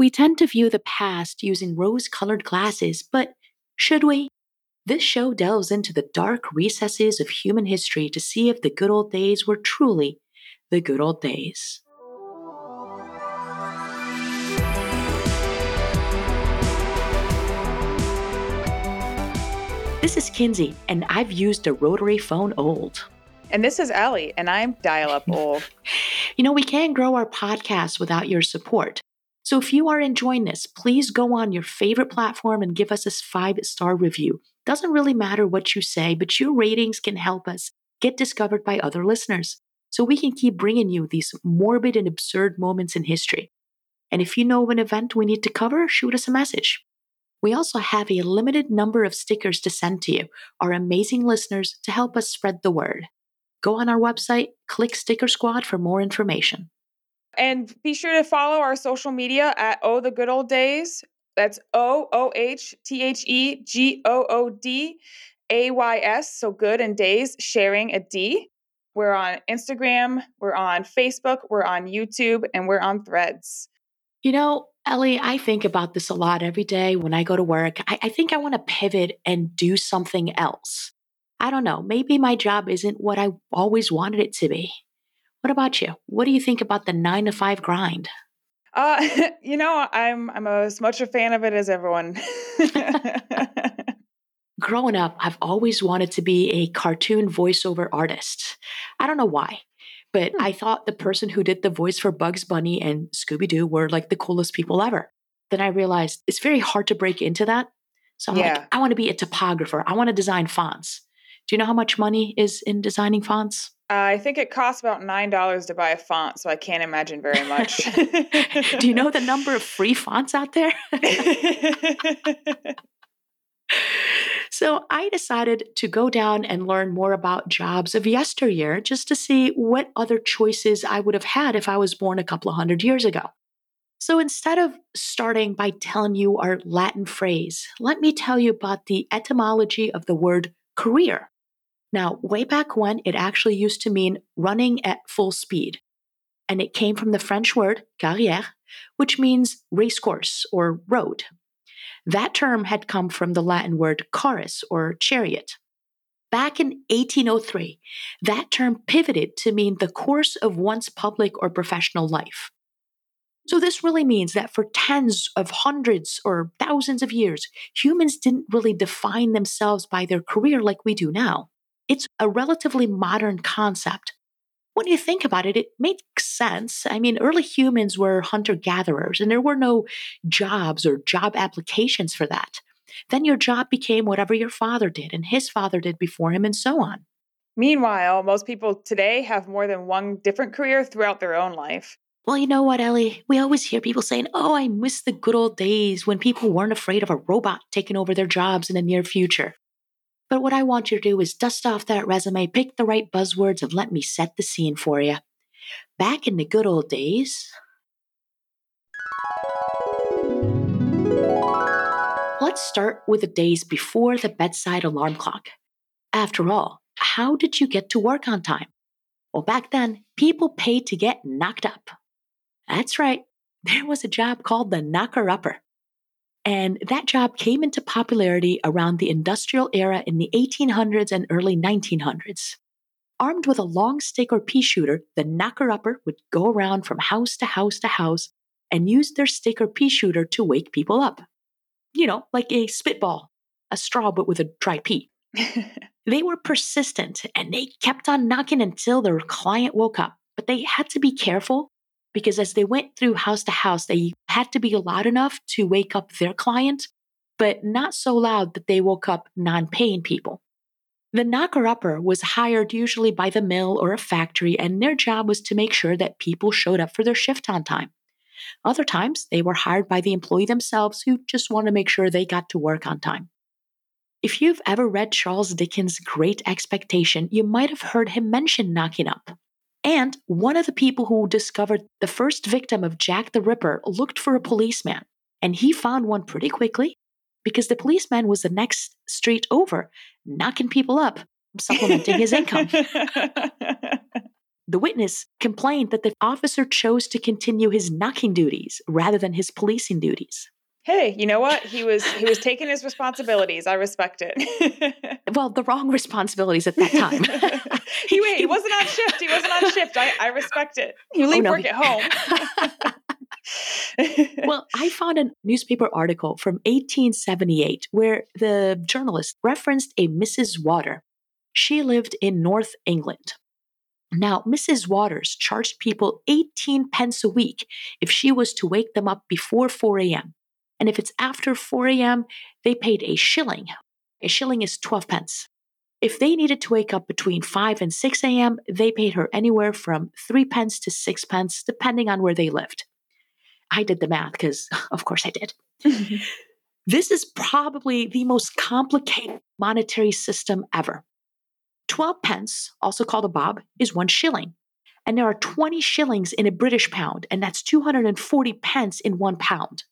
We tend to view the past using rose colored glasses, but should we? This show delves into the dark recesses of human history to see if the good old days were truly the good old days. This is Kinsey, and I've used a rotary phone old. And this is Ellie, and I'm dial up old. you know, we can't grow our podcast without your support. So if you are enjoying this, please go on your favorite platform and give us a five star review. Doesn't really matter what you say, but your ratings can help us get discovered by other listeners so we can keep bringing you these morbid and absurd moments in history. And if you know of an event we need to cover, shoot us a message. We also have a limited number of stickers to send to you, our amazing listeners, to help us spread the word. Go on our website, click Sticker Squad for more information. And be sure to follow our social media at Oh the Good Old Days. That's O O H T H E G O O D A Y S. So good and days, sharing a D. We're on Instagram, we're on Facebook, we're on YouTube, and we're on threads. You know, Ellie, I think about this a lot every day when I go to work. I, I think I want to pivot and do something else. I don't know, maybe my job isn't what I always wanted it to be. What about you? What do you think about the nine to five grind? Uh, you know, I'm I'm as much a fan of it as everyone. Growing up, I've always wanted to be a cartoon voiceover artist. I don't know why. But hmm. I thought the person who did the voice for Bugs Bunny and Scooby Doo were like the coolest people ever. Then I realized it's very hard to break into that. So I'm yeah. like, I want to be a typographer. I want to design fonts. Do you know how much money is in designing fonts? Uh, I think it costs about $9 to buy a font, so I can't imagine very much. Do you know the number of free fonts out there? So I decided to go down and learn more about jobs of yesteryear just to see what other choices I would have had if I was born a couple of hundred years ago. So instead of starting by telling you our Latin phrase, let me tell you about the etymology of the word career. Now, way back when, it actually used to mean running at full speed. And it came from the French word carrière, which means racecourse or road. That term had come from the Latin word carus or chariot. Back in 1803, that term pivoted to mean the course of one's public or professional life. So, this really means that for tens of hundreds or thousands of years, humans didn't really define themselves by their career like we do now. It's a relatively modern concept when you think about it, it makes sense. I mean, early humans were hunter gatherers, and there were no jobs or job applications for that. Then your job became whatever your father did and his father did before him, and so on. Meanwhile, most people today have more than one different career throughout their own life. Well, you know what, Ellie? We always hear people saying, Oh, I miss the good old days when people weren't afraid of a robot taking over their jobs in the near future. But what I want you to do is dust off that resume, pick the right buzzwords, and let me set the scene for you. Back in the good old days, Let's start with the days before the bedside alarm clock. After all, how did you get to work on time? Well, back then, people paid to get knocked up. That's right, there was a job called the knocker upper. And that job came into popularity around the industrial era in the 1800s and early 1900s. Armed with a long stick or pea shooter, the knocker upper would go around from house to house to house and use their stick or pea shooter to wake people up. You know, like a spitball, a straw but with a dry pea. they were persistent and they kept on knocking until their client woke up, but they had to be careful because as they went through house to house, they had to be loud enough to wake up their client, but not so loud that they woke up non paying people. The knocker upper was hired usually by the mill or a factory, and their job was to make sure that people showed up for their shift on time. Other times, they were hired by the employee themselves who just wanted to make sure they got to work on time. If you've ever read Charles Dickens' Great Expectation, you might have heard him mention knocking up. And one of the people who discovered the first victim of Jack the Ripper looked for a policeman, and he found one pretty quickly because the policeman was the next street over, knocking people up, supplementing his income. The witness complained that the officer chose to continue his knocking duties rather than his policing duties. Hey, you know what? He was he was taking his responsibilities. I respect it. well, the wrong responsibilities at that time. he, he, he wasn't on shift. He wasn't on shift. I, I respect it. You oh, leave oh, no, work at home. well, I found a newspaper article from 1878 where the journalist referenced a Mrs. Water. She lived in North England. Now, Mrs. Waters charged people 18 pence a week if she was to wake them up before 4 a.m. And if it's after 4 a.m., they paid a shilling. A shilling is 12 pence. If they needed to wake up between 5 and 6 a.m., they paid her anywhere from 3 pence to 6 pence, depending on where they lived. I did the math because, of course, I did. this is probably the most complicated monetary system ever. 12 pence, also called a bob, is one shilling. And there are 20 shillings in a British pound, and that's 240 pence in one pound.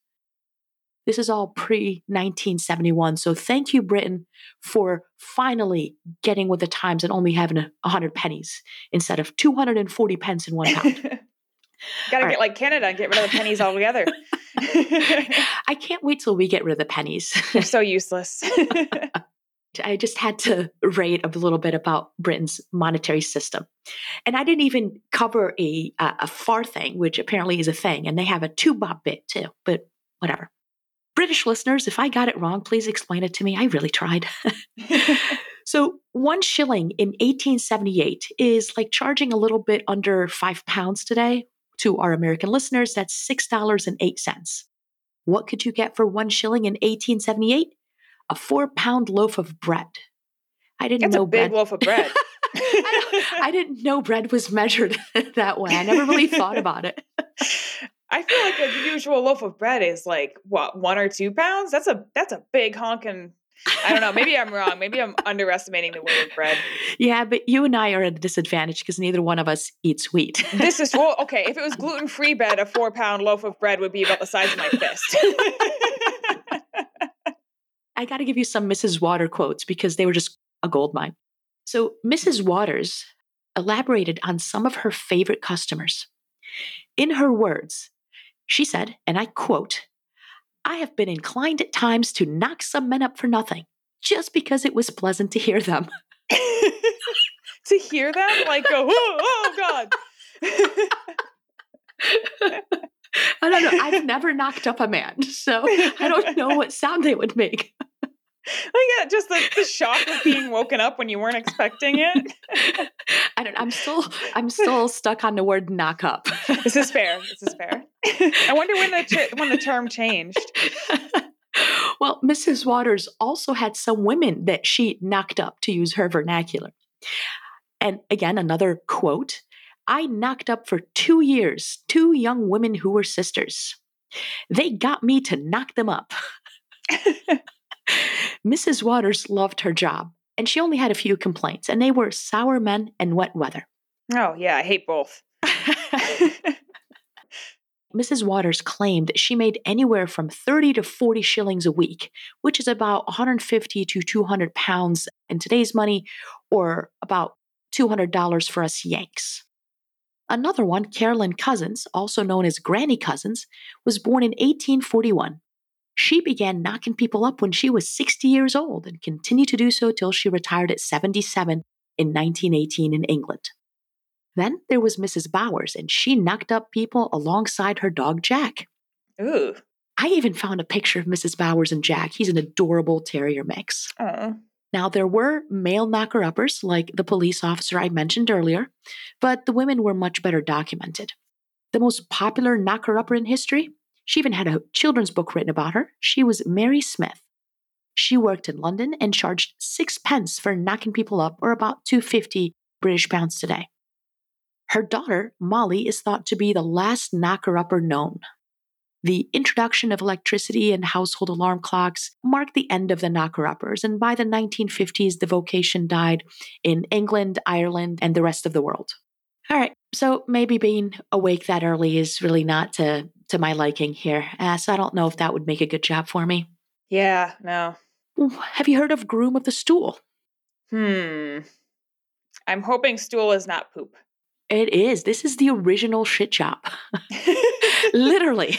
This is all pre 1971. So thank you, Britain, for finally getting with the times and only having a 100 pennies instead of 240 pence in one pound. Got to get right. like Canada and get rid of the pennies altogether. I can't wait till we get rid of the pennies. They're so useless. I just had to rate a little bit about Britain's monetary system. And I didn't even cover a, a, a farthing, which apparently is a thing. And they have a two bob bit too, but whatever. British listeners, if I got it wrong, please explain it to me. I really tried. so, one shilling in 1878 is like charging a little bit under five pounds today, to our American listeners, that's $6.08. What could you get for one shilling in 1878? A four pound loaf of bread. I didn't that's know a big bread. loaf of bread. I, I, didn't know bread was measured that way. I never really thought about it. I feel like a usual loaf of bread is like what one or two pounds. That's a that's a big honking I don't know. Maybe I'm wrong. Maybe I'm underestimating the weight of bread. Yeah, but you and I are at a disadvantage because neither one of us eats wheat. this is well, okay. If it was gluten free bread, a four pound loaf of bread would be about the size of my fist. I got to give you some Mrs. Water quotes because they were just a gold mine. So, Mrs. Waters elaborated on some of her favorite customers. In her words, she said, and I quote, I have been inclined at times to knock some men up for nothing, just because it was pleasant to hear them. to hear them? Like, go, oh, oh God. I don't know. I've never knocked up a man, so I don't know what sound they would make. I get uh, just the, the shock of being woken up when you weren't expecting it. I don't. I'm still. I'm still stuck on the word knock up. this is fair. This is fair. I wonder when the when the term changed. Well, Mrs. Waters also had some women that she knocked up, to use her vernacular. And again, another quote I knocked up for two years two young women who were sisters. They got me to knock them up. Mrs. Waters loved her job, and she only had a few complaints, and they were sour men and wet weather. Oh, yeah, I hate both. Mrs. Waters claimed that she made anywhere from 30 to 40 shillings a week, which is about 150 to 200 pounds in today's money, or about $200 for us Yanks. Another one, Carolyn Cousins, also known as Granny Cousins, was born in 1841 she began knocking people up when she was 60 years old and continued to do so till she retired at 77 in 1918 in England. Then there was Mrs. Bowers, and she knocked up people alongside her dog Jack. Ooh. I even found a picture of Mrs. Bowers and Jack. He's an adorable terrier mix. Now, there were male knocker uppers, like the police officer I mentioned earlier, but the women were much better documented. The most popular knocker upper in history she even had a children's book written about her. She was Mary Smith. She worked in London and charged sixpence for knocking people up, or about 250 British pounds today. Her daughter, Molly, is thought to be the last knocker upper known. The introduction of electricity and household alarm clocks marked the end of the knocker uppers, and by the 1950s, the vocation died in England, Ireland, and the rest of the world. All right, so maybe being awake that early is really not to to my liking here. Uh, so I don't know if that would make a good job for me. Yeah, no. Have you heard of groom of the stool? Hmm. I'm hoping stool is not poop. It is. This is the original shit job. Literally.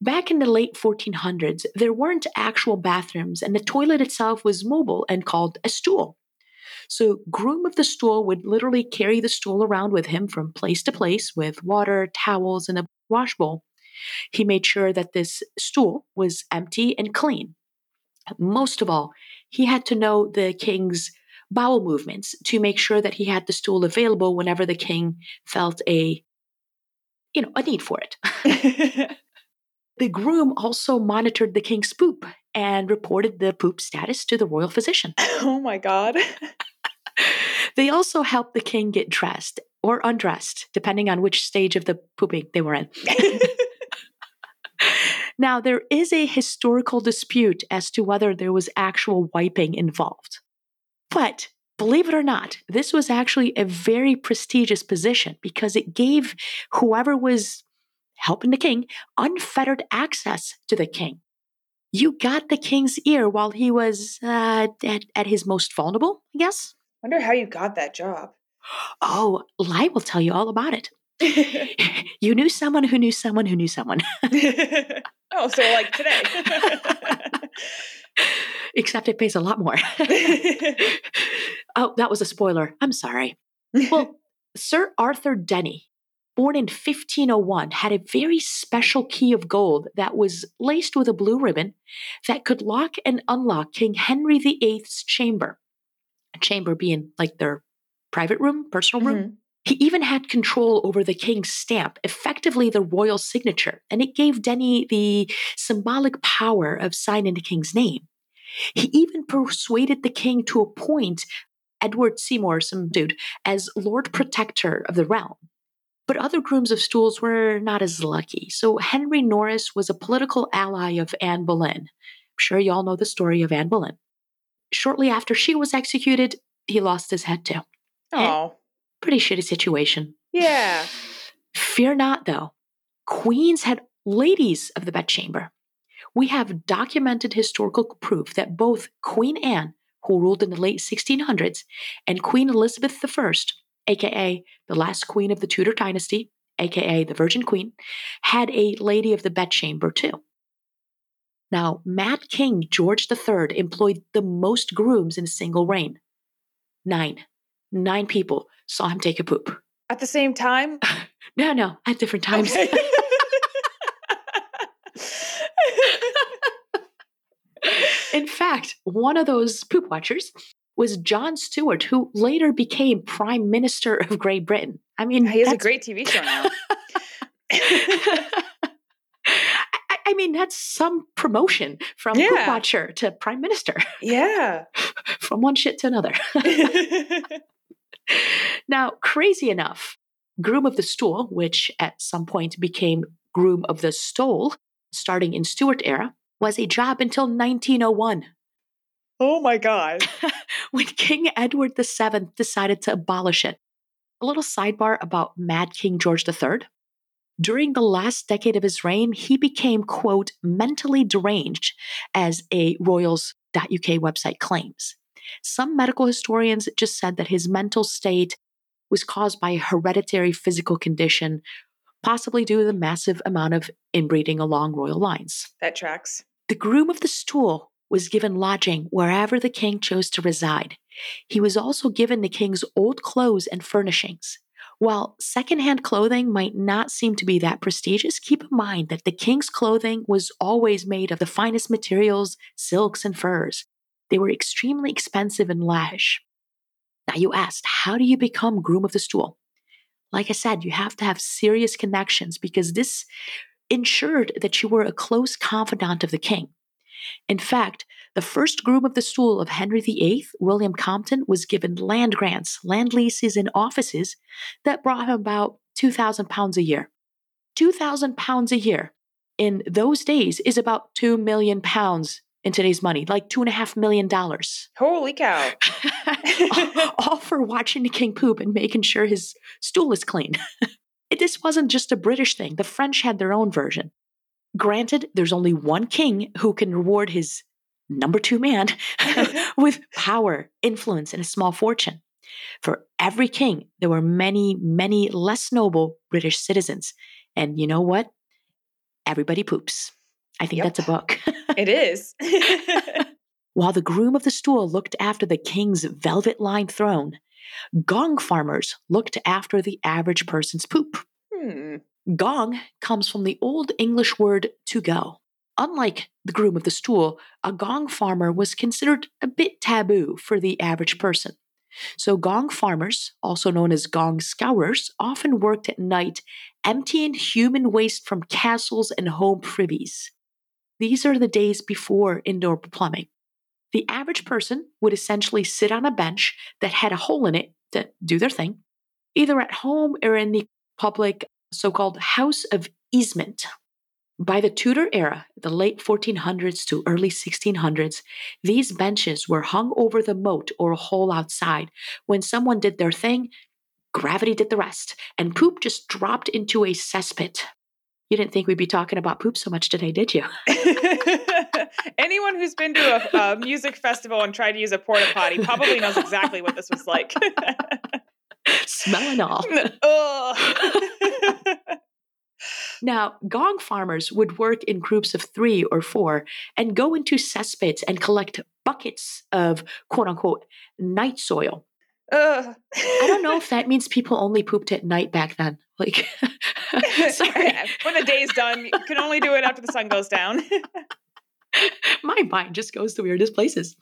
Back in the late 1400s, there weren't actual bathrooms, and the toilet itself was mobile and called a stool. So, groom of the stool would literally carry the stool around with him from place to place with water, towels, and a wash bowl. He made sure that this stool was empty and clean. Most of all, he had to know the king's bowel movements to make sure that he had the stool available whenever the king felt a you know, a need for it. the groom also monitored the king's poop and reported the poop status to the royal physician. Oh my god. they also helped the king get dressed or undressed, depending on which stage of the pooping they were in. now, there is a historical dispute as to whether there was actual wiping involved. But believe it or not, this was actually a very prestigious position because it gave whoever was helping the king unfettered access to the king. You got the king's ear while he was uh, at, at his most vulnerable, I guess. Wonder how you got that job. Oh, Lai will tell you all about it. you knew someone who knew someone who knew someone. oh, so like today. Except it pays a lot more. oh, that was a spoiler. I'm sorry. Well, Sir Arthur Denny, born in 1501, had a very special key of gold that was laced with a blue ribbon that could lock and unlock King Henry VIII's chamber. A chamber being like their private room, personal room. Mm-hmm. He even had control over the king's stamp, effectively the royal signature, and it gave Denny the symbolic power of signing the king's name. He even persuaded the king to appoint Edward Seymour, some dude, as Lord Protector of the realm. But other grooms of stools were not as lucky. So Henry Norris was a political ally of Anne Boleyn. I'm sure you all know the story of Anne Boleyn. Shortly after she was executed, he lost his head too. Oh. Pretty shitty situation. Yeah. Fear not, though. Queens had ladies of the bedchamber. We have documented historical proof that both Queen Anne, who ruled in the late 1600s, and Queen Elizabeth I, aka the last queen of the Tudor dynasty, aka the Virgin Queen, had a lady of the bedchamber too. Now, Mad King George III employed the most grooms in a single reign. Nine. Nine people saw him take a poop. At the same time? no, no, at different times. Okay. In fact, one of those poop watchers was John Stuart, who later became Prime Minister of Great Britain. I mean, he has a great TV show now. I, mean, that's some promotion from yeah. Poop Watcher to Prime Minister. Yeah. from one shit to another. now, crazy enough, Groom of the Stool, which at some point became Groom of the Stole, starting in Stuart era, was a job until 1901. Oh my God. when King Edward VII decided to abolish it. A little sidebar about Mad King George III. During the last decade of his reign, he became, quote, mentally deranged, as a royals.uk website claims. Some medical historians just said that his mental state was caused by a hereditary physical condition, possibly due to the massive amount of inbreeding along royal lines. That tracks. The groom of the stool was given lodging wherever the king chose to reside. He was also given the king's old clothes and furnishings. While secondhand clothing might not seem to be that prestigious, keep in mind that the king's clothing was always made of the finest materials, silks, and furs. They were extremely expensive and lavish. Now, you asked, how do you become groom of the stool? Like I said, you have to have serious connections because this ensured that you were a close confidant of the king. In fact, the first groom of the stool of Henry VIII, William Compton, was given land grants, land leases, and offices that brought him about 2,000 pounds a year. 2,000 pounds a year in those days is about 2 million pounds in today's money, like two and a half million dollars. Holy cow. all, for watching the king poop and making sure his stool is clean. this wasn't just a British thing, the French had their own version. Granted, there's only one king who can reward his number two man with power, influence, and a small fortune. For every king, there were many, many less noble British citizens. And you know what? Everybody poops. I think Yep. that's a book. it is. While the groom of the stool looked after the king's velvet lined throne, gong farmers looked after the average person's poop. hmm. Gong comes from the Old English word to go. Unlike the groom of the stool, a gong farmer was considered a bit taboo for the average person. So, gong farmers, also known as gong scourers, often worked at night emptying human waste from castles and home privies. These are the days before indoor plumbing. The average person would essentially sit on a bench that had a hole in it to do their thing, either at home or in the public so called house of easement. By the Tudor era, the late 1400s to early 1600s, these benches were hung over the moat or a hole outside. When someone did their thing, gravity did the rest, and poop just dropped into a cesspit. You didn't think we'd be talking about poop so much today, did you? Anyone who's been to a, a music festival and tried to use a porta potty probably knows exactly what this was like. Smelling all. Now, gong farmers would work in groups of three or four and go into cesspits and collect buckets of quote unquote night soil. Ugh. I don't know if that means people only pooped at night back then. Like, sorry, when the day's done, you can only do it after the sun goes down. my mind just goes to weirdest places.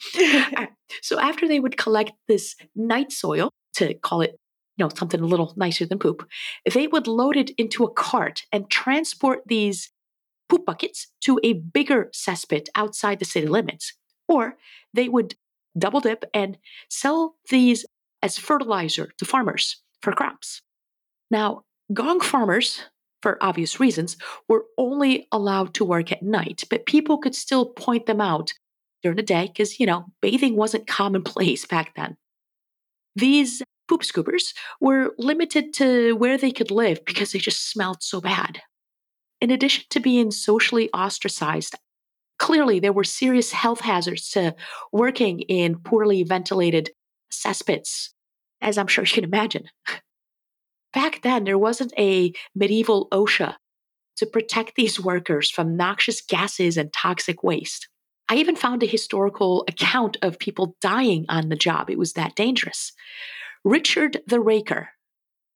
So after they would collect this night soil to call it, you know, something a little nicer than poop, they would load it into a cart and transport these poop buckets to a bigger cesspit outside the city limits. Or they would double dip and sell these as fertilizer to farmers for crops. Now, gong farmers, for obvious reasons, were only allowed to work at night, but people could still point them out during the day because, you know, bathing wasn't commonplace back then. These poop scoopers were limited to where they could live because they just smelled so bad. In addition to being socially ostracized, clearly there were serious health hazards to working in poorly ventilated cesspits, as I'm sure you can imagine. Back then, there wasn't a medieval OSHA to protect these workers from noxious gases and toxic waste. I even found a historical account of people dying on the job. It was that dangerous. Richard the Raker.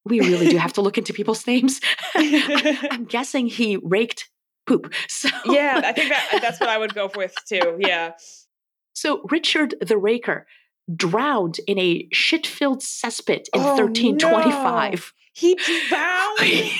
We really do have to look into people's names. I'm guessing he raked poop. So yeah, I think that that's what I would go with too. Yeah. So Richard the Raker drowned in a shit-filled cesspit in Oh, 1325. He drowned.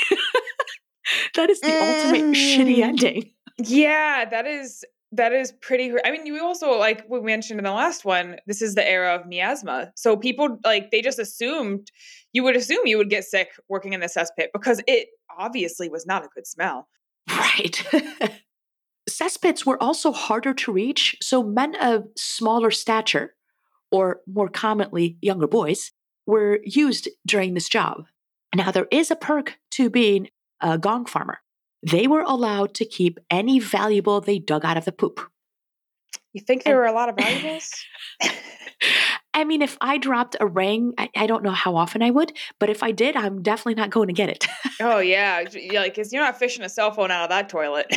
that is the ultimate shitty Mm. ending. Yeah, that is that is pretty. I mean, you also like we mentioned in the last one. This is the era of miasma, so people like they just assumed you would assume you would get sick working in the cesspit because it obviously was not a good smell. Right. Cesspits were also harder to reach, so men of smaller stature, or more commonly younger boys, were used during this job. Now, there is a perk to being a gong farmer. They were allowed to keep any valuable they dug out of the poop. You think there And- were a lot of valuables? I mean, if I dropped a ring, I, I don't know how often I would, but if I did, I'm definitely not going to get it. oh yeah, yeah, like 'cause you're not fishing a cell phone out of that toilet.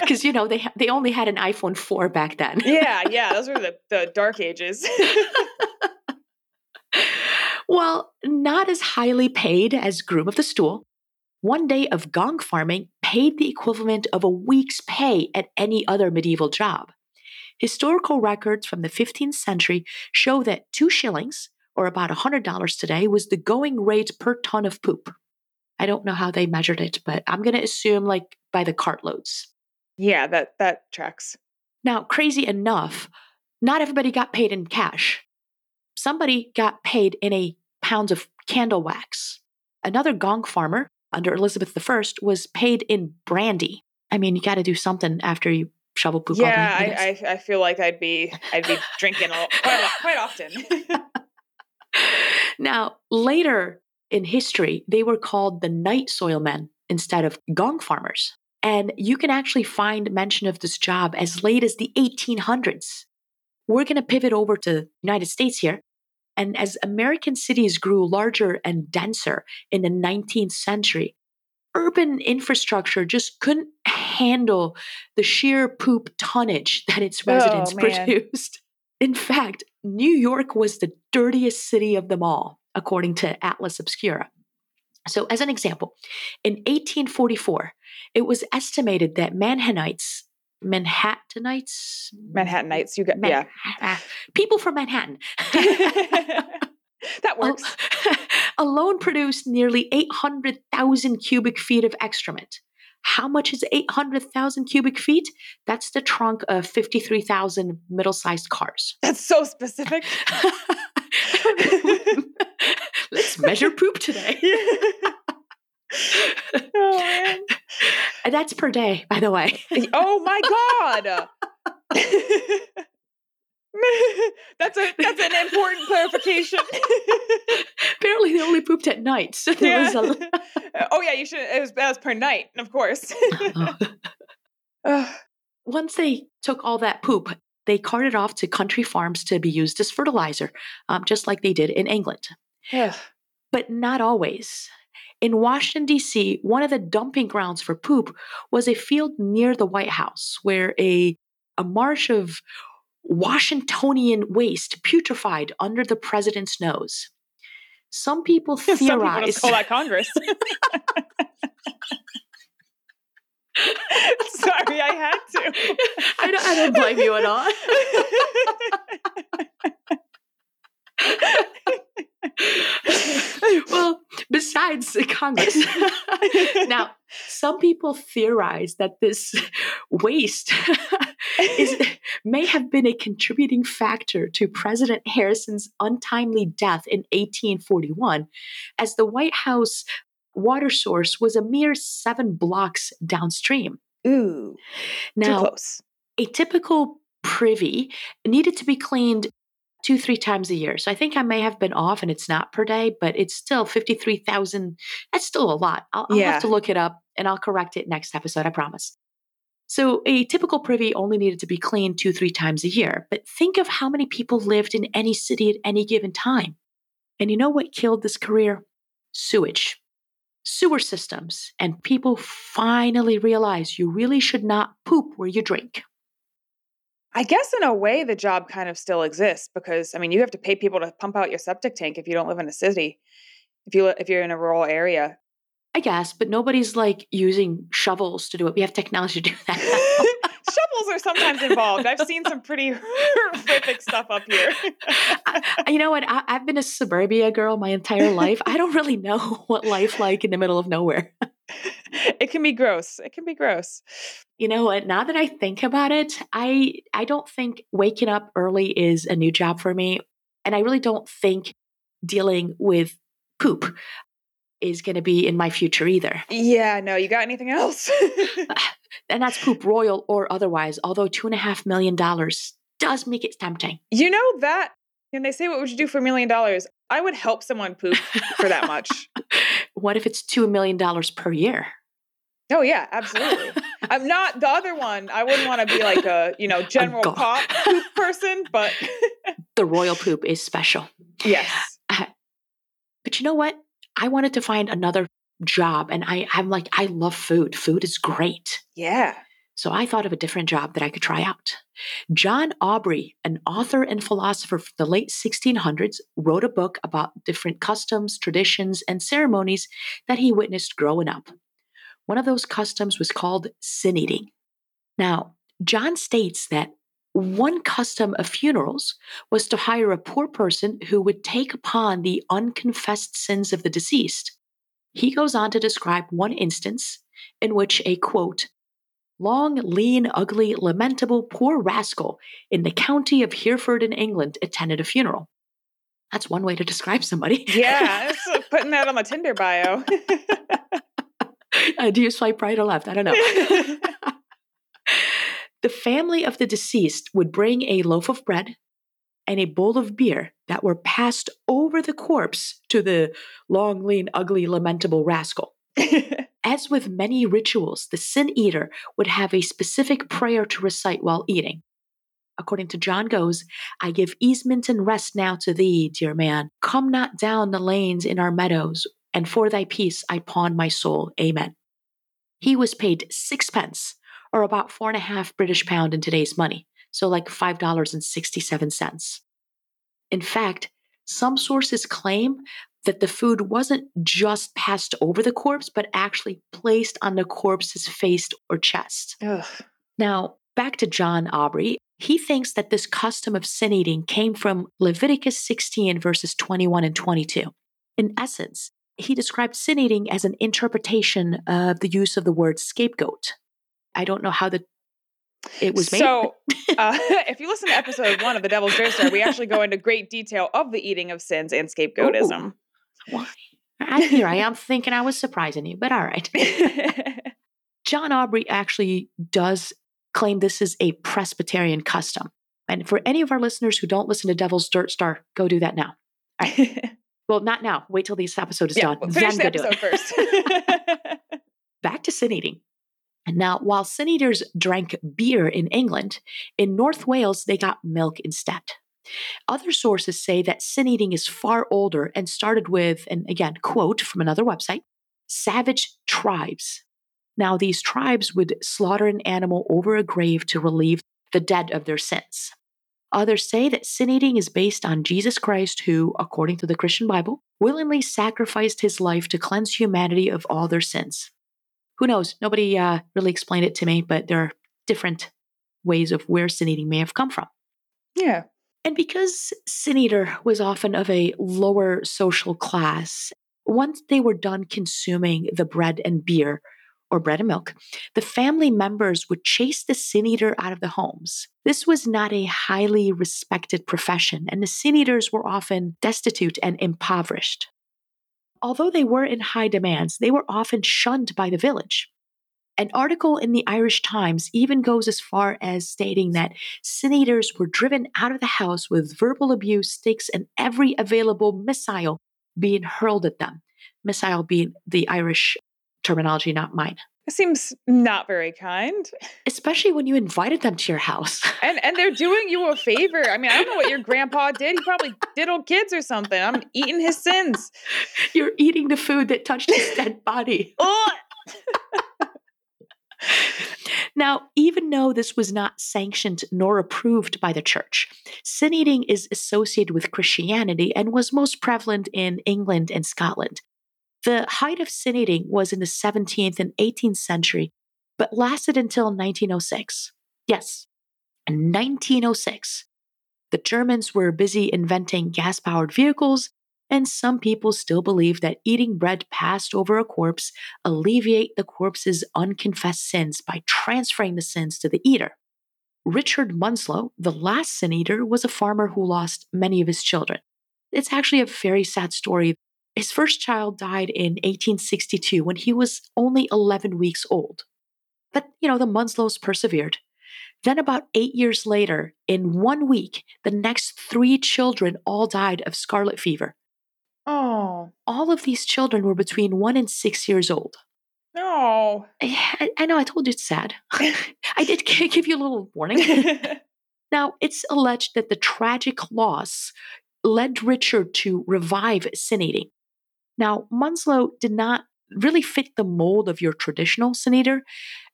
Because, you know, they, they only had an iPhone 4 back then. yeah, yeah, those were the, the dark ages. Well, not as highly paid as groom of the stool. One day of gong farming paid the equivalent of a week's pay at any other medieval job. Historical records from the 15th century show that two shillings, or about $100 today, was the going rate per ton of poop. I don't know how they measured it, but I'm going to assume like by the cartloads. yeah, that that tracks. Now, crazy enough, not everybody got paid in cash. Somebody got paid in a pounds of candle wax. Another gong farmer under Elizabeth I was paid in brandy. I mean, you got to do something after you shovel poop. Yeah, I. I, I I feel like I'd be I'd be drinking quite quite often. now, later in history, they were called the night soil men instead of gong farmers. And you can actually find mention of this job as late as the 1800s. We're going to pivot over to the United States here. And as American cities grew larger and denser in the 19th century, urban infrastructure just couldn't handle the sheer poop tonnage that its oh, residents Oh, produced. In fact, New York was the dirtiest city of them all, according to Atlas Obscura. So, as an example, in 1844, it was estimated that Manhattanites, Manhattanites, Manhattanites, you get Man- yeah. ah, people from Manhattan, that works. alone produced nearly 800,000 cubic feet of excrement. How much is 800,000 cubic feet? That's the trunk of 53,000 middle sized cars. That's so specific. Let's measure poop today. Oh man. And that's per day, by the way. Oh my god. that's a that's an important clarification. Apparently, they only pooped at night. So there Yeah. was a. oh yeah, you should. It was that was per night, of course. Once they took all that poop, they carted off to country farms to be used as fertilizer, um, just like they did in England. Ugh. But not always. In Washington, D.C., one of the dumping grounds for poop was a field near the White House where a, a marsh of Washingtonian waste putrefied under the president's nose. Some people theorize. Some people just call that Congress. Sorry, I had to. I, don't, I don't blame you at all. well, besides Congress. now, some people theorize that this waste is, may have been a contributing factor to President Harrison's untimely death in 1841, as the White House water source was a mere seven blocks downstream. Ooh, too Now, close. a typical privy needed to be cleaned two, three times a year. So I think I may have been off and it's not per day, but it's still 53,000. That's still a lot. I'll, I'll Yeah. have to look it up and I'll correct it next episode, I promise. So a typical privy only needed to be cleaned two, three times a year. But think of how many people lived in any city at any given time. And you know what killed this career? Sewage. Sewer systems. And people finally realized you really should not poop where you drink. I guess in a way the job kind of still exists because I mean you have to pay people to pump out your septic tank if you don't live in a city. If you if you're in a rural area. I guess, but nobody's like using shovels to do it. We have technology to do that. Shovels are sometimes involved. I've seen some pretty horrific stuff up here. I- you know what? I, I've been a suburbia girl my entire life. I don't really know what life like in the middle of nowhere. It can be gross. It can be gross. You know what? Now that I think about it, I I don't think waking up early is a new job for me, and I really don't think dealing with poop is going to be in my future either. Yeah, no, you got anything else? And that's poop, royal or otherwise. Although two and a half million dollars does make it tempting. you know that when they say what would you do for a million dollars, I would help someone poop for that much. what if it's two million dollars per year? Oh yeah, absolutely. I'm not the other one. I wouldn't want to be like a, you know, oh, general go- pop poop person, but The royal poop is special. yes. Uh, but you know what? I wanted to find another job, and I, I'm like, I love food. Food is great. Yeah. So I thought of a different job that I could try out. John Aubrey, an author and philosopher from the late 1600s, wrote a book about different customs, traditions, and ceremonies that he witnessed growing up. One of those customs was called sin eating. Now, John states that one custom of funerals was to hire a poor person who would take upon the unconfessed sins of the deceased. He goes on to describe one instance in which a quote, long, lean, ugly, lamentable, poor rascal in the county of Hereford in England attended a funeral. That's one way to describe somebody. Yeah. Putting that on my Tinder bio. Uh, do you swipe right or left? I don't know. the family of the deceased would bring a loaf of bread and a bowl of beer that were passed over the corpse to the long, lean, ugly, lamentable rascal. As with many rituals, the sin eater would have a specific prayer to recite while eating. according to John goes, I give easement and rest now to thee, dear man. Come not down the lanes in our meadows, and for thy peace I pawn my soul. Amen. He was paid sixpence, or about four and a half British pound in today's money, so like $5.67. In fact, some sources claim that the food wasn't just passed over the corpse, but actually placed on the corpse's face or chest. Ugh. Now, back to John Aubrey. He thinks that this custom of sin eating came from Leviticus 16, verses 21 and 22. In essence, he described sin eating as an interpretation of the use of the word scapegoat. I don't know how the it was made. So, uh, if you listen to episode one of the Devil's Dare we actually go into great detail of the eating of sins and scapegoatism. Why? I, here I am thinking I was surprising you, but all right. John Aubrey actually does claim this is a Presbyterian custom. And for any of our listeners who don't listen to Devil's Dirt Star, go do that now. well, not now. Wait till this episode is yeah, done. Finish then the do episode it. first. Back to sin eating. Now, while sin eaters drank beer in England, in North Wales they got milk instead. Other sources say that sin eating is far older and started with, and again, quote from another website, savage tribes. Now, these tribes would slaughter an animal over a grave to relieve the dead of their sins. Others say that sin eating is based on Jesus Christ, who, according to the Christian Bible, willingly sacrificed his life to cleanse humanity of all their sins. Who knows? Nobody uh, really explained it to me, but there are different ways of where sin eating may have come from. yeah. And because Sin Eater was often of a lower social class, once they were done consuming the bread and beer, or bread and milk, the family members would chase the sin eater out of the homes. This was not a highly respected profession, and the sin eaters were often destitute and impoverished. Although they were in high demands, they were often shunned by the village. An article in the Irish Times even goes as far as stating that sin eaters were driven out of the house with verbal abuse, sticks, and every available missile being hurled at them. Missile being the Irish terminology, not mine. It seems not very kind. Especially when you invited them to your house. And and they're doing you a favor. I mean, I don't know what your grandpa did. He probably diddled kids or something. I'm eating his sins. You're eating the food that touched his dead body. Ugh. Now, even though this was not sanctioned nor approved by the church, sin eating is associated with Christianity and was most prevalent in England and Scotland. The height of sin eating was in the 17th and 18th century, but lasted until 1906. Yes, 1906. The Germans were busy inventing gas powered vehicles and some people still believe that eating bread passed over a corpse alleviate the corpse's unconfessed sins by transferring the sins to the eater. Richard Munslow, the last sin eater, was a farmer who lost many of his children. It's actually a very sad story. His first child died in 1862 when he was only 11 weeks old. But, you know, the Munslows persevered. Then, about eight years later, in one week, the next three children all died of scarlet fever. Oh. All of these children were between one and six years old. Oh. No. I, I know, I told you it's sad. I did give you a little warning. now, it's alleged that the tragic loss led Richard to revive sin eating. Now, Munslow did not really fit the mold of your traditional sin eater,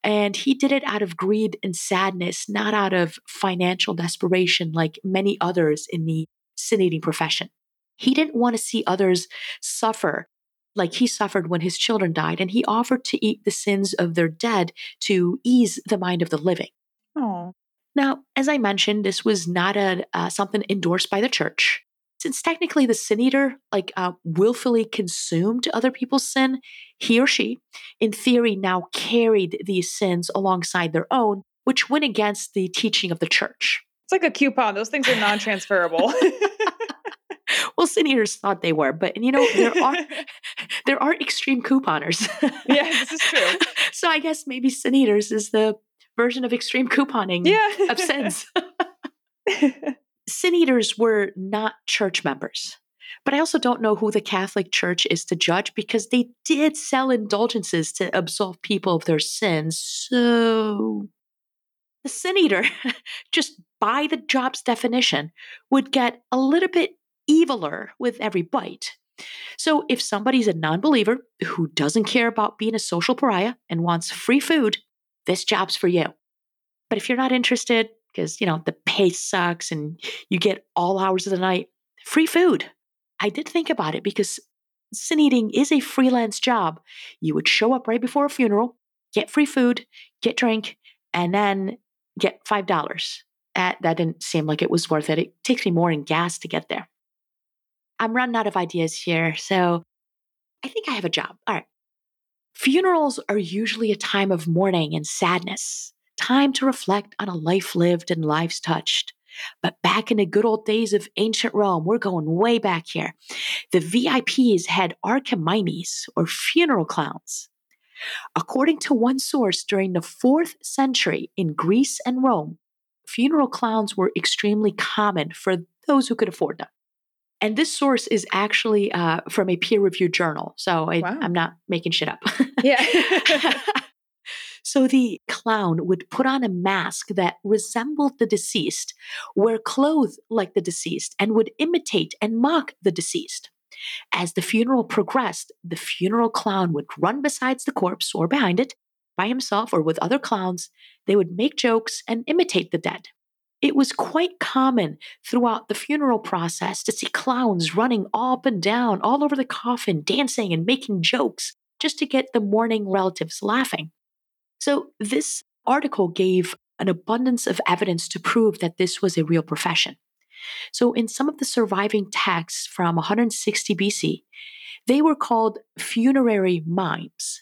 and he did it out of greed and sadness, not out of financial desperation like many others in the sin eating profession. He didn't want to see others suffer like he suffered when his children died, and he offered to eat the sins of their dead to ease the mind of the living. oh. Now, as I mentioned, this was not a uh, something endorsed by the church. Since technically the sin eater, like uh, willfully consumed other people's sin, he or she, in theory, now carried these sins alongside their own, which went against the teaching of the church. It's like a coupon. Those things are non transferable. Well, sin eaters thought they were, but you know there are there are extreme couponers. yeah, this is true. so I guess maybe sin eaters is the version of extreme couponing Yeah. of sins. Sin eaters were not church members. But I also don't know who the Catholic Church is to judge because they did sell indulgences to absolve people of their sins. So the sin eater, just by the job's definition, would get a little bit eviler with every bite. So if somebody's a non believer who doesn't care about being a social pariah and wants free food, this job's for you. But if you're not interested, because, you know, the pay sucks and you get all hours of the night, free food. I did think about it because sin eating is a freelance job. You would show up right before a funeral, get free food, get drink, and then get $5. That, that didn't seem like it was worth it. It takes me more in gas to get there. I'm running out of ideas here, so I think I have a job. All right. Funerals are usually a time of mourning and sadness, time to reflect on a life lived and lives touched. But back in the good old days of ancient Rome, we're going way back here, the VIPs had archimimes, or funeral clowns. According to one source, during the fourth century in Greece and Rome, funeral clowns were extremely common for those who could afford them. And this source is actually uh, from a peer reviewed journal. So I, wow. I'm not making shit up. yeah. so the clown would put on a mask that resembled the deceased, wear clothes like the deceased, and would imitate and mock the deceased. As the funeral progressed, the funeral clown would run beside the corpse or behind it, by himself or with other clowns. They would make jokes and imitate the dead. It was quite common throughout the funeral process to see clowns running up and down all over the coffin, dancing and making jokes just to get the mourning relatives laughing. So, this article gave an abundance of evidence to prove that this was a real profession. So, in some of the surviving texts from 160 BC, they were called funerary mimes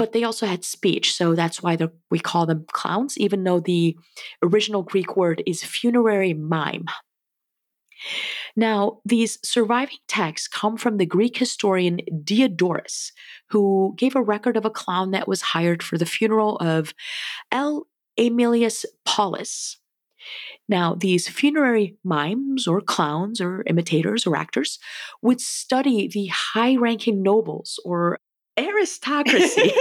but they also had speech. So that's why we call them clowns, even though the original Greek word is funerary mime. Now, these surviving texts come from the Greek historian Diodorus, who gave a record of a clown that was hired for the funeral of L. Aemilius Paulus. Now, these funerary mimes or clowns or imitators or actors would study the high ranking nobles or aristocracy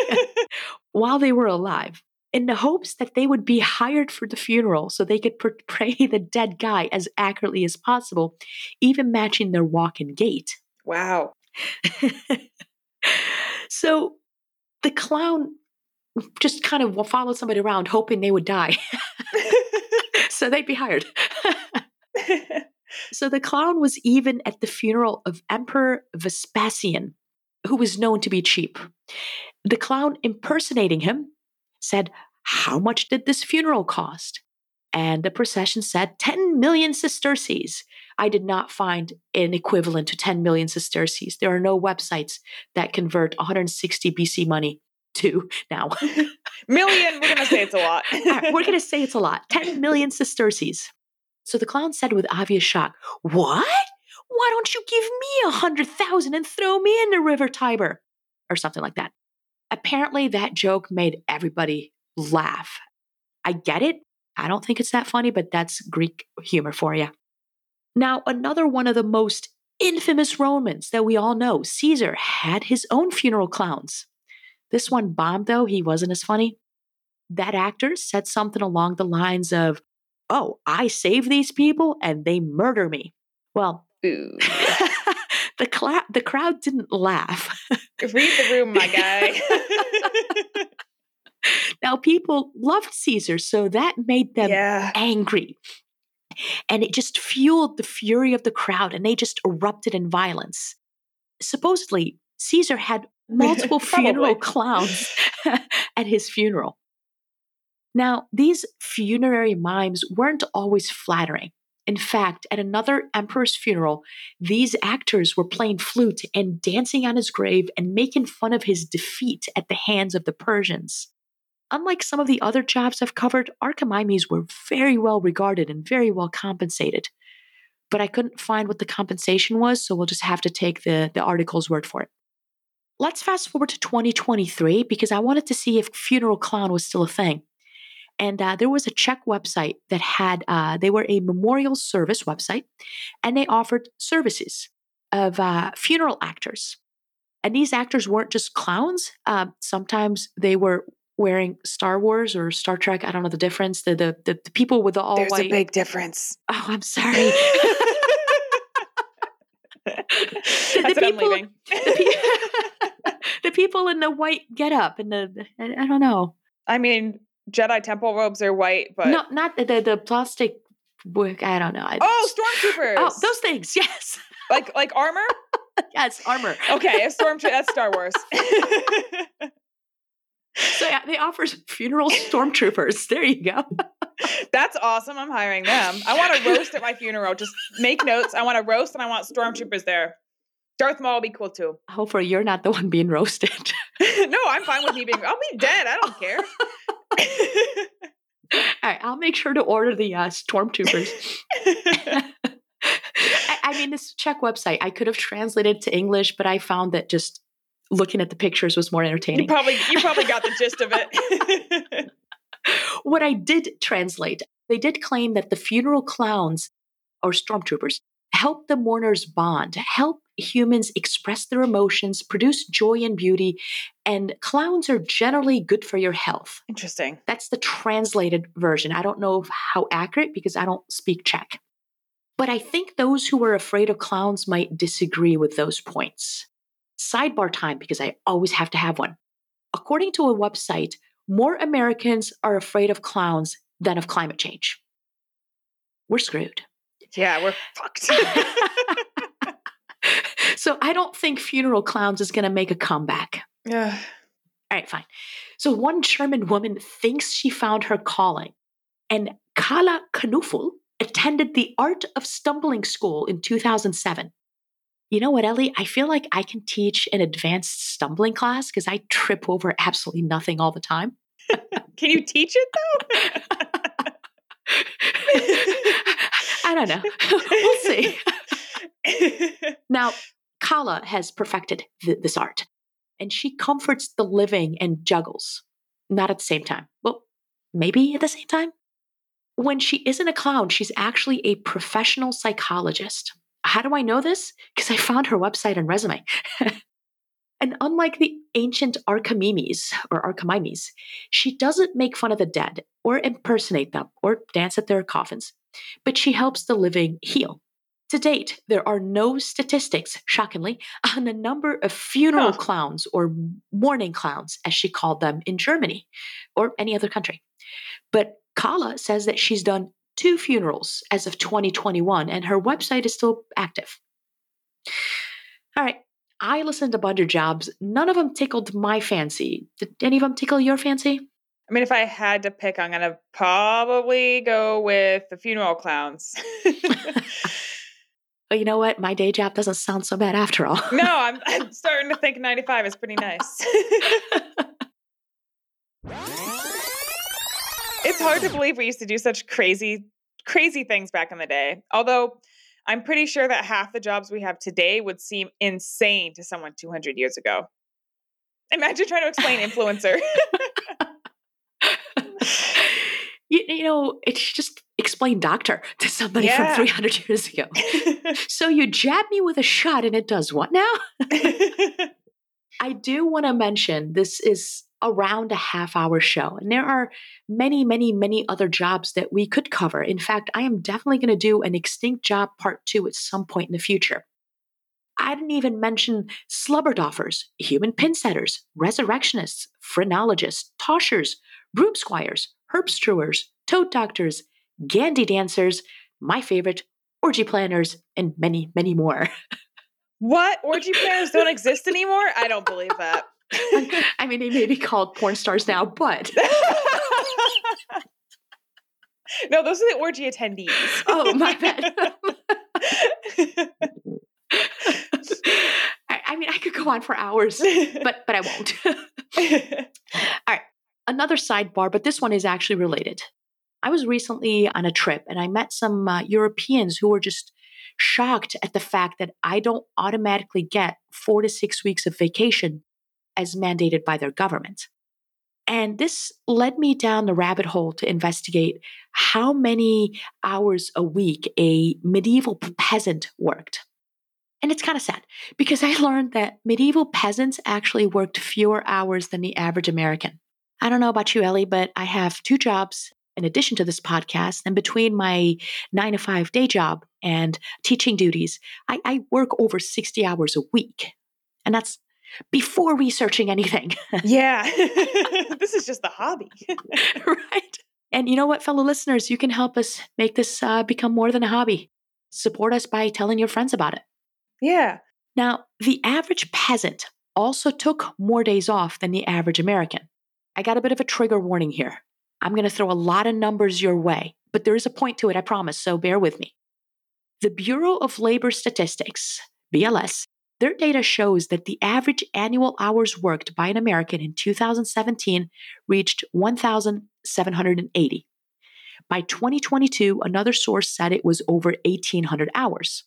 while they were alive in the hopes that they would be hired for the funeral so they could portray the dead guy as accurately as possible, even matching their walk and gait. Wow. so the clown just kind of followed somebody around hoping they would die. so they'd be hired. so the clown was even at the funeral of Emperor Vespasian, who was known to be cheap. The clown impersonating him said, How much did this funeral cost? And the procession said 10 million sesterces. I did not find an equivalent to 10 million sesterces. There are no websites that convert 160 BC money to now. million, we're going to say it's a lot. Uh, we're going to say it's a lot 10 million sesterces. So the clown said with obvious shock, What? Why don't you give me a hundred thousand and throw me in the river Tiber? Or something like that. Apparently, that joke made everybody laugh. I get it. I don't think it's that funny, but that's Greek humor for you. Now, another one of the most infamous Romans that we all know, Caesar, had his own funeral clowns. This one bombed, though. He wasn't as funny. That actor said something along the lines of, Oh, I save these people and they murder me. Well. The, cl- the crowd didn't laugh. Read the room, my guy. now, people loved Caesar, so that made them yeah. angry. And it just fueled the fury of the crowd, and they just erupted in violence. Supposedly, Caesar had multiple funeral clowns at his funeral. Now, these funerary mimes weren't always flattering. In fact, at another emperor's funeral, these actors were playing flute and dancing on his grave and making fun of his defeat at the hands of the Persians. Unlike some of the other jobs I've covered, Archimimes were very well regarded and very well compensated. But I couldn't find what the compensation was, so we'll just have to take the, the article's word for it. Let's fast forward to 2023 because I wanted to see if funeral clown was still a thing. And uh, there was a Czech website that had, uh, they were a memorial service website, and they offered services of uh, funeral actors. And these actors weren't just clowns. Uh, sometimes they were wearing Star Wars or Star Trek. I don't know the difference. The the the, the people with the all There's white. a big difference. oh, I'm sorry. That's what I'm people- leaving. the, pe- the people in the white get up and the, the- I, I don't know. I mean, Jedi temple robes are white, but no, not the, the the plastic. work. I don't know. I- oh, stormtroopers. oh, those things. Yes, like like armor. yes, armor. Okay, a stormtrooper. That's Star Wars. So yeah, they offer funeral stormtroopers. There you go. That's awesome. I'm hiring them. I want a roast at my funeral. Just make notes. I want a roast and I want stormtroopers there. Darth Maul will be cool too. Hopefully, you're not the one being roasted. no, I'm fine with me being. I'll be dead. I don't care. All right, I'll make sure to order the uh, stormtroopers. I, I mean, this Czech website, I could have translated to English, but I found that just looking at the pictures was more you entertaining. probably you probably got the gist of it. what I did translate, they did claim that the funeral clowns or stormtroopers help the mourners bond, help humans express their emotions, produce joy and beauty, and clowns are generally good for your health. Interesting. That's the translated version. I don't know how accurate because I don't speak Czech. But I think those who are afraid of clowns might disagree with those points. Sidebar time because I always have to have one. According to a website, more Americans are afraid of clowns than of climate change. We're screwed. Yeah, we're fucked. so I don't think funeral clowns is going to make a comeback. Yeah. All right, fine. So one German woman thinks she found her calling, and Kala Knuffel attended the Art of Stumbling School in 2007. You know what, Ellie? I feel like I can teach an advanced stumbling class because I trip over absolutely nothing all the time. Can you teach it though? I don't know. we'll see. Now, Kala has perfected th- this art, and she comforts the living and juggles. Not at the same time. Well, maybe at the same time. When she isn't a clown, she's actually a professional psychologist. How do I know this? Because I found her website and resume. and unlike the ancient Archimedes or Archimedes, she doesn't make fun of the dead or impersonate them or dance at their coffins, but she helps the living heal. To date, there are no statistics, shockingly, on the number of funeral clowns or mourning clowns, as she called them in Germany or any other country. But Kala says that she's done two funerals as of 2021, and her website is still active. All right, I listened to a bunch of jobs. None of them tickled my fancy. Did any of them tickle your fancy? I mean, if I had to pick, I'm gonna probably go with the funeral clowns. But you know what? My day job doesn't sound so bad after all. no, I'm, I'm starting to think 95 is pretty nice. it's hard to believe we used to do such crazy, crazy things back in the day. Although I'm pretty sure that half the jobs we have today would seem insane to someone 200 years ago. Imagine trying to explain influencer. You, you know, it's just explain doctor to somebody Yeah. from 300 years ago. So you jab me with a shot and it does what now? I do want to mention this is around a half hour show, and there are many, many, many other jobs that we could cover. In fact, I am definitely going to do an extinct job part two at some point in the future. I didn't even mention slubberdoffers, human pin setters, resurrectionists, phrenologists, toshers, broom squires, herb strewers, toad doctors, gandy dancers, my favorite, orgy planners, and many, many more. what? Orgy planners don't exist anymore? I don't believe that. I mean, they may be called porn stars now, but no, those are the orgy attendees. oh, my bad. I, I mean, I could go on for hours, but but I won't. Another sidebar, but this one is actually related. I was recently on a trip and I met some uh, Europeans who were just shocked at the fact that I don't automatically get four to six weeks of vacation as mandated by their government. And this led me down the rabbit hole to investigate how many hours a week a medieval peasant worked. And it's kind of sad because I learned that medieval peasants actually worked fewer hours than the average American. I don't know about you, Ellie, but I have two jobs in addition to this podcast. And between my nine to five day job and teaching duties, I, I work over 60 hours a week. And that's before researching anything. yeah. this is just the hobby. right. And you know what, fellow listeners, you can help us make this uh, become more than a hobby. Support us by telling your friends about it. Yeah. Now, the average peasant also took more days off than the average American. I got a bit of a trigger warning here. I'm going to throw a lot of numbers your way, but there is a point to it, I promise, so bear with me. The Bureau of Labor Statistics, BLS, their data shows that the average annual hours worked by an American in 2017 reached 1,780. By 2022, another source said it was over 1,800 hours.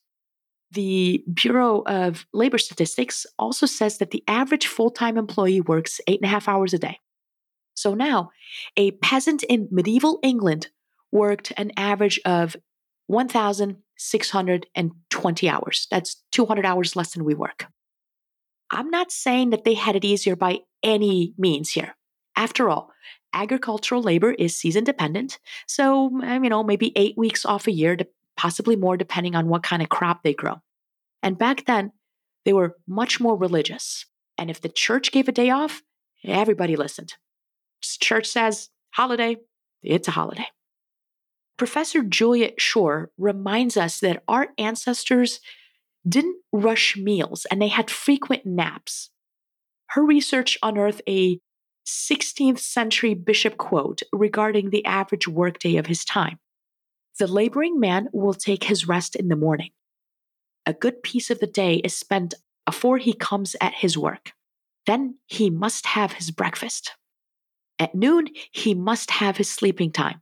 The Bureau of Labor Statistics also says that the average full time employee works eight and a half hours a day. So now, a peasant in medieval England worked an average of 1,620 hours. That's 200 hours less than we work. I'm not saying that they had it easier by any means here. After all, agricultural labor is season dependent. So, mm, you know, maybe eight weeks off a year, possibly more depending on what kind of crop they grow. And back then, they were much more religious. And if the church gave a day off, everybody listened. Church says holiday, it's a holiday. Professor Juliet Schor reminds us that our ancestors didn't rush meals and they had frequent naps. Her research unearthed a 16th century bishop quote regarding the average workday of his time. The laboring man will take his rest in the morning. A good piece of the day is spent before he comes at his work. Then he must have his breakfast. At noon, he must have his sleeping time.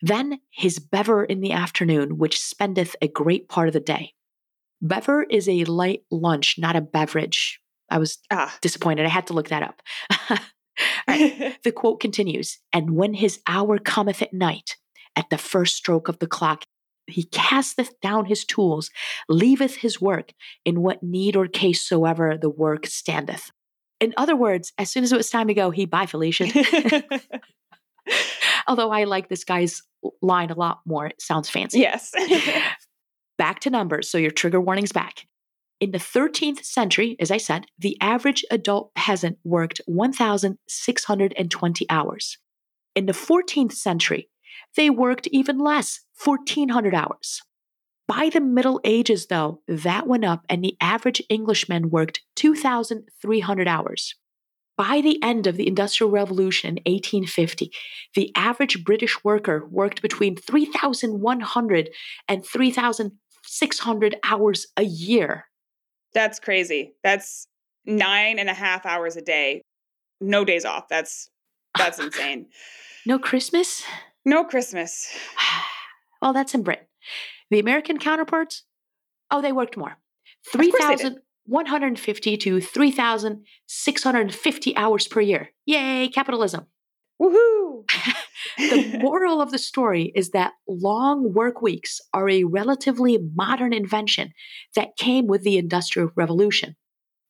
Then his bever in the afternoon, which spendeth a great part of the day. Bever is a light lunch, not a beverage. I was ah. disappointed. I had to look that up. right. the quote continues And when his hour cometh at night, at the first stroke of the clock, he casteth down his tools, leaveth his work, in what need or case soever the work standeth. In other words, as soon as it was time to go, he bye Felicia. Although I like this guy's line a lot more. It sounds fancy. Yes. back to numbers. So your trigger warning's back. In the 13th century, as I said, the average adult peasant worked 1,620 hours. In the 14th century, they worked even less, 1,400 hours. By the Middle Ages, though, that went up and the average Englishman worked 2,300 hours. By the end of the Industrial Revolution in 1850, the average British worker worked between 3,100 and 3,600 hours a year. That's crazy. That's nine and a half hours a day. No days off. That's that's insane. no Christmas? No Christmas. well, that's in Britain. The American counterparts, oh, they worked more. 3,150 to 3,650 hours per year. Yay, capitalism. Woohoo! the moral of the story is that long work weeks are a relatively modern invention that came with the Industrial Revolution.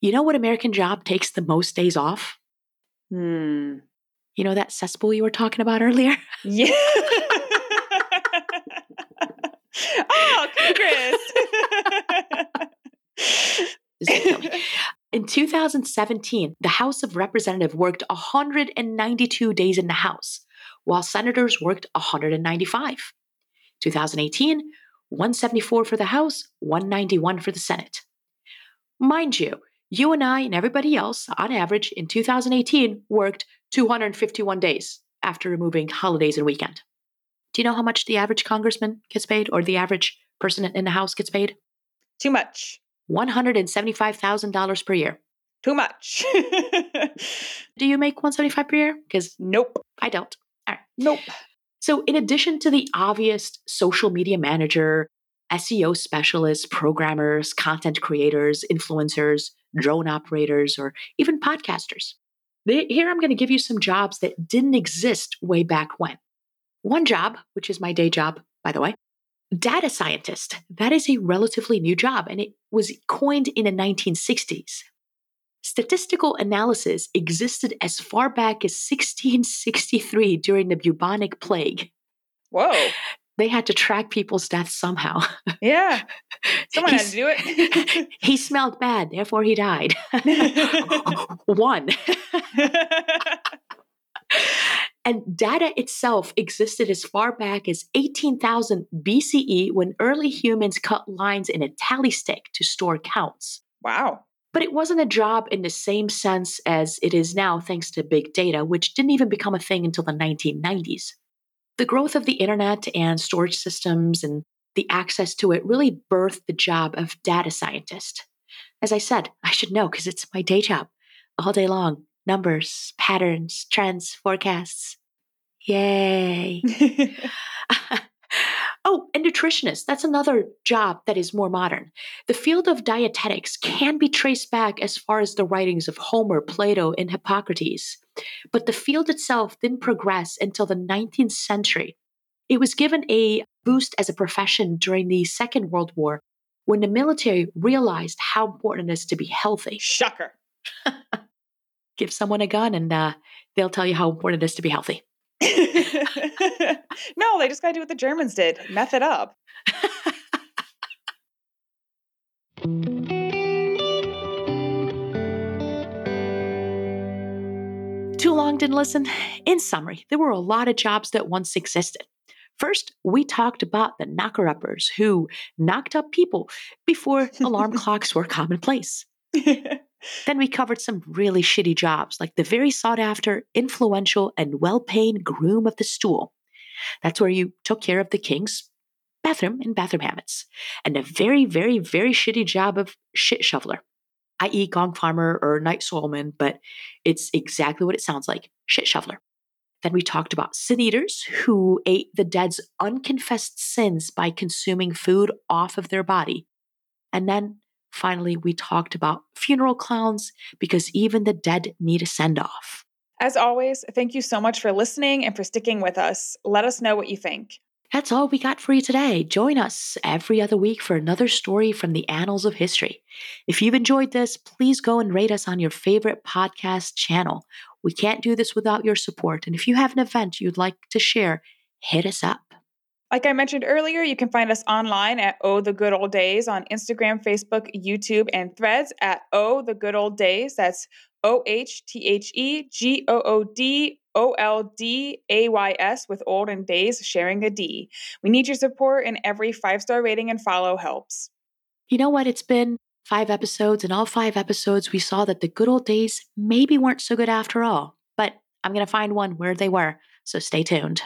You know what American job takes the most days off? Hmm. You know that cesspool you were talking about earlier? Yeah. oh, Chris. in 2017, the House of Representatives worked 192 days in the House, while senators worked 195. 2018, 174 for the House, 191 for the Senate. Mind you, you and I and everybody else, on average, in 2018, worked 251 days after removing holidays and weekend. Do you know how much the average congressman gets paid or the average person in the House gets paid? Too much. $175,000 per year. Too much. Do you make 175 per year? Because nope, I don't. All right. Nope. So, in addition to the obvious social media manager, SEO specialists, programmers, content creators, influencers, drone operators, or even podcasters, here I'm going to give you some jobs that didn't exist way back when. One job, which is my day job, by the way, data scientist. That is a relatively new job, and it was coined in the 1960s. Statistical analysis existed as far back as 1663 during the bubonic plague. Whoa. They had to track people's deaths somehow. Yeah. Someone had to do it. he smelled bad, therefore he died. One. And data itself existed as far back as 18,000 BCE when early humans cut lines in a tally stick to store counts. wow. But it wasn't a job in the same sense as it is now, thanks to big data, which didn't even become a thing until the 1990s. The growth of the internet and storage systems and the access to it really birthed the job of data scientist. As I said, I should know because it's my day job all day long numbers, patterns, trends, forecasts. Yay. oh, and nutritionist. That's another job that is more modern. The field of dietetics can be traced back as far as the writings of Homer, Plato, and Hippocrates. But the field itself didn't progress until the 19th century. It was given a boost as a profession during the Second World War when the military realized how important it is to be healthy. Shocker. Give someone a gun and uh, they'll tell you how important it is to be healthy. no, they just got to do what the Germans did meth it up. Too long didn't listen? In summary, there were a lot of jobs that once existed. First, we talked about the knocker uppers who knocked up people before alarm clocks were commonplace. Then we covered some really shitty jobs, like the very sought after, influential, and well paid groom of the stool. That's where you took care of the king's bathroom and bathroom habits. And a very, very, very shitty job of shit shoveler, i.e., gong farmer or night soilman, but it's exactly what it sounds like shit shoveler. Then we talked about sin eaters who ate the dead's unconfessed sins by consuming food off of their body. And then finally, we talked about funeral clowns because even the dead need a send off. As always, thank you so much for listening and for sticking with us. Let us know what you think. That's all we got for you today. Join us every other week for another story from the annals of history. If you've enjoyed this, please go and rate us on your favorite podcast channel. We can't do this without your support. And if you have an event you'd like to share, hit us up. Like I mentioned earlier, you can find us online at Oh the Good Old Days on Instagram, Facebook, YouTube, and threads at Oh the Good Old Days. That's O H T H E G O O D O L D A Y S with old and days sharing a D. We need your support, and every five star rating and follow helps. You know what? It's been five episodes, and all five episodes, we saw that the good old days maybe weren't so good after all. But I'm going to find one where they were. So stay tuned.